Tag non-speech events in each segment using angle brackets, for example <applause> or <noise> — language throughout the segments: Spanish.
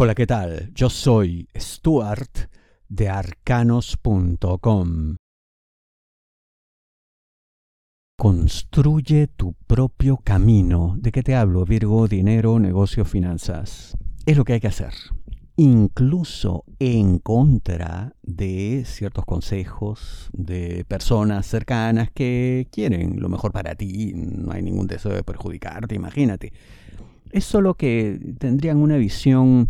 Hola, ¿qué tal? Yo soy Stuart de arcanos.com. Construye tu propio camino. ¿De qué te hablo? Virgo, dinero, negocio, finanzas. Es lo que hay que hacer. Incluso en contra de ciertos consejos de personas cercanas que quieren lo mejor para ti. No hay ningún deseo de perjudicarte, imagínate. Es solo que tendrían una visión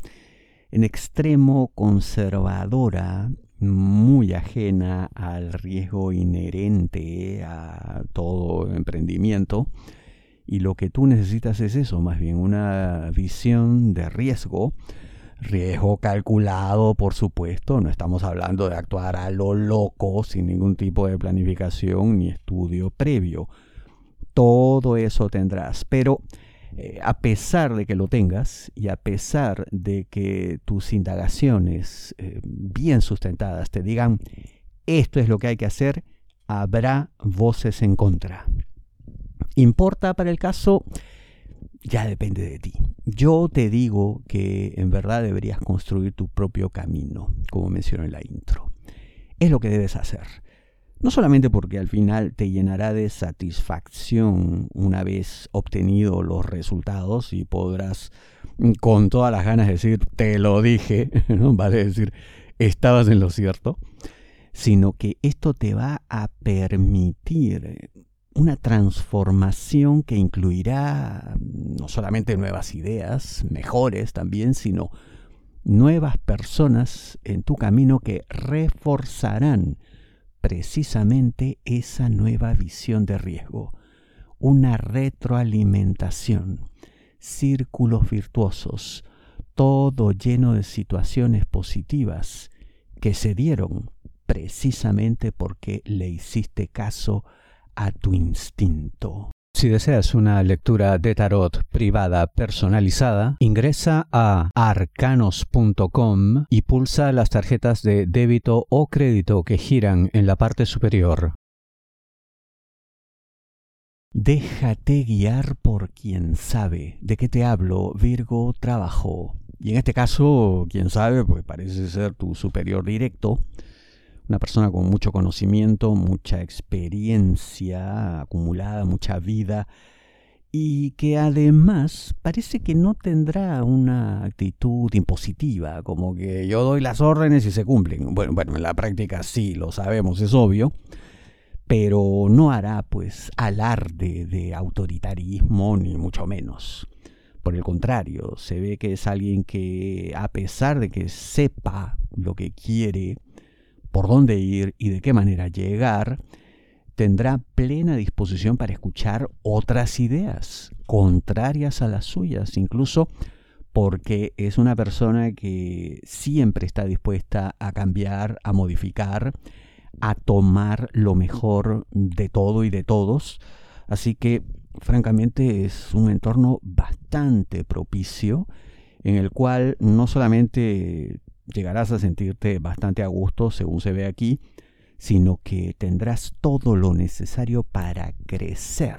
en extremo conservadora, muy ajena al riesgo inherente a todo emprendimiento. Y lo que tú necesitas es eso, más bien una visión de riesgo, riesgo calculado, por supuesto, no estamos hablando de actuar a lo loco, sin ningún tipo de planificación ni estudio previo. Todo eso tendrás, pero eh, a pesar de que lo tengas y a pesar de que tus indagaciones eh, bien sustentadas te digan esto es lo que hay que hacer, habrá voces en contra. ¿Importa para el caso? Ya depende de ti. Yo te digo que en verdad deberías construir tu propio camino, como mencioné en la intro. Es lo que debes hacer. No solamente porque al final te llenará de satisfacción una vez obtenido los resultados y podrás mm, con todas las ganas decir, te lo dije, <laughs> ¿no? vale decir, estabas en lo cierto, sino que esto te va a permitir una transformación que incluirá mm, no solamente nuevas ideas, mejores también, sino nuevas personas en tu camino que reforzarán precisamente esa nueva visión de riesgo, una retroalimentación, círculos virtuosos, todo lleno de situaciones positivas que se dieron precisamente porque le hiciste caso a tu instinto. Si deseas una lectura de tarot privada personalizada, ingresa a arcanos.com y pulsa las tarjetas de débito o crédito que giran en la parte superior. Déjate guiar por quien sabe. ¿De qué te hablo? Virgo trabajo. Y en este caso, quien sabe, pues parece ser tu superior directo una persona con mucho conocimiento, mucha experiencia acumulada, mucha vida, y que además parece que no tendrá una actitud impositiva, como que yo doy las órdenes y se cumplen. Bueno, bueno, en la práctica sí, lo sabemos, es obvio, pero no hará pues alarde de autoritarismo, ni mucho menos. Por el contrario, se ve que es alguien que, a pesar de que sepa lo que quiere, por dónde ir y de qué manera llegar, tendrá plena disposición para escuchar otras ideas contrarias a las suyas, incluso porque es una persona que siempre está dispuesta a cambiar, a modificar, a tomar lo mejor de todo y de todos. Así que, francamente, es un entorno bastante propicio en el cual no solamente llegarás a sentirte bastante a gusto, según se ve aquí, sino que tendrás todo lo necesario para crecer.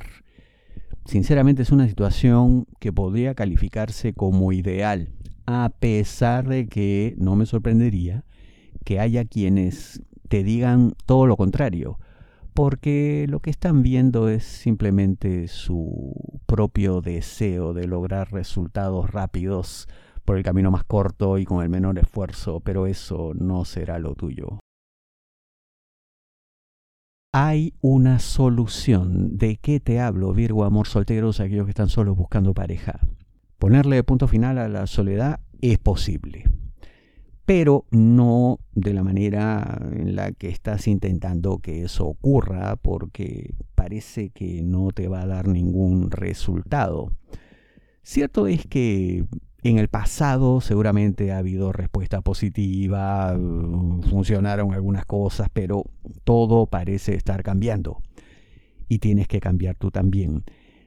Sinceramente es una situación que podría calificarse como ideal, a pesar de que no me sorprendería que haya quienes te digan todo lo contrario, porque lo que están viendo es simplemente su propio deseo de lograr resultados rápidos por el camino más corto y con el menor esfuerzo, pero eso no será lo tuyo. Hay una solución. ¿De qué te hablo, Virgo, amor solteros, aquellos que están solos buscando pareja? Ponerle punto final a la soledad es posible, pero no de la manera en la que estás intentando que eso ocurra, porque parece que no te va a dar ningún resultado. Cierto es que en el pasado seguramente ha habido respuesta positiva, funcionaron algunas cosas, pero todo parece estar cambiando. Y tienes que cambiar tú también.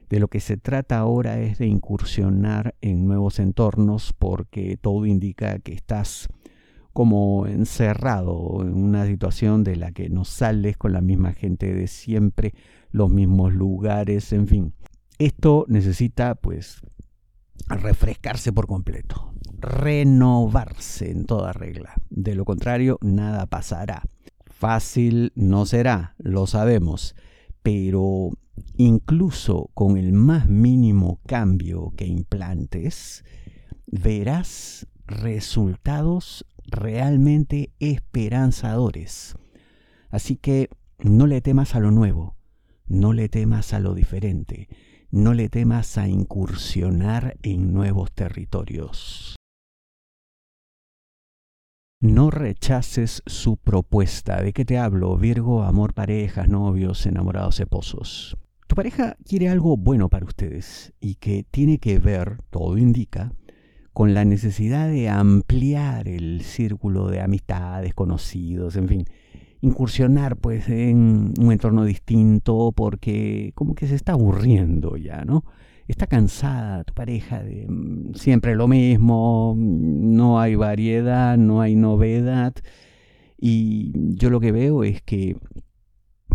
De lo que se trata ahora es de incursionar en nuevos entornos porque todo indica que estás como encerrado en una situación de la que no sales con la misma gente de siempre, los mismos lugares, en fin. Esto necesita pues refrescarse por completo. renovarse en toda regla. De lo contrario, nada pasará. Fácil no será, lo sabemos, pero incluso con el más mínimo cambio que implantes, verás resultados realmente esperanzadores. Así que no le temas a lo nuevo, no le temas a lo diferente, no le temas a incursionar en nuevos territorios. No rechaces su propuesta. ¿De qué te hablo? Virgo, amor, parejas, novios, enamorados, esposos. Tu pareja quiere algo bueno para ustedes y que tiene que ver, todo indica, con la necesidad de ampliar el círculo de amistades, conocidos, en fin, incursionar pues en un entorno distinto porque como que se está aburriendo ya, ¿no? Está cansada tu pareja de mm, siempre lo mismo, no hay variedad, no hay novedad y yo lo que veo es que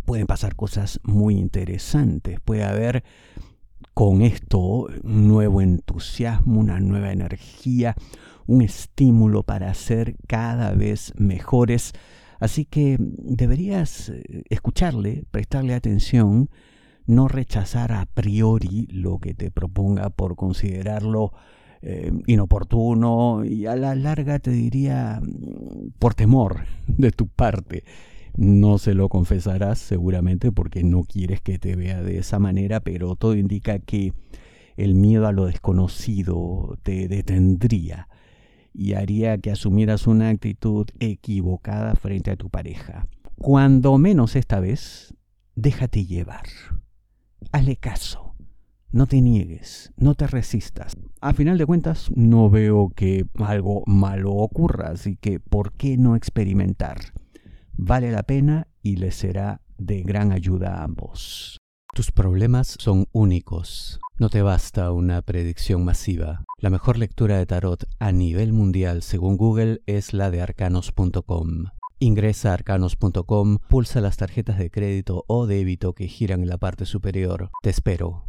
pueden pasar cosas muy interesantes, puede haber con esto un nuevo entusiasmo, una nueva energía, un estímulo para ser cada vez mejores. Así que deberías eh, escucharle, prestarle atención, no rechazar a priori lo que te proponga por considerarlo eh, inoportuno y a la larga te diría mm, por temor de tu parte. No se lo confesarás seguramente porque no quieres que te vea de esa manera, pero todo indica que el miedo a lo desconocido te detendría y haría que asumieras una actitud equivocada frente a tu pareja. Cuando menos esta vez, déjate llevar. Hazle caso. No te niegues, no te resistas. A final de cuentas, no veo que algo malo ocurra, así que ¿por qué no experimentar? vale la pena y les será de gran ayuda a ambos. Tus problemas son únicos. No te basta una predicción masiva. La mejor lectura de tarot a nivel mundial según Google es la de arcanos.com. Ingresa a arcanos.com, pulsa las tarjetas de crédito o débito que giran en la parte superior. Te espero.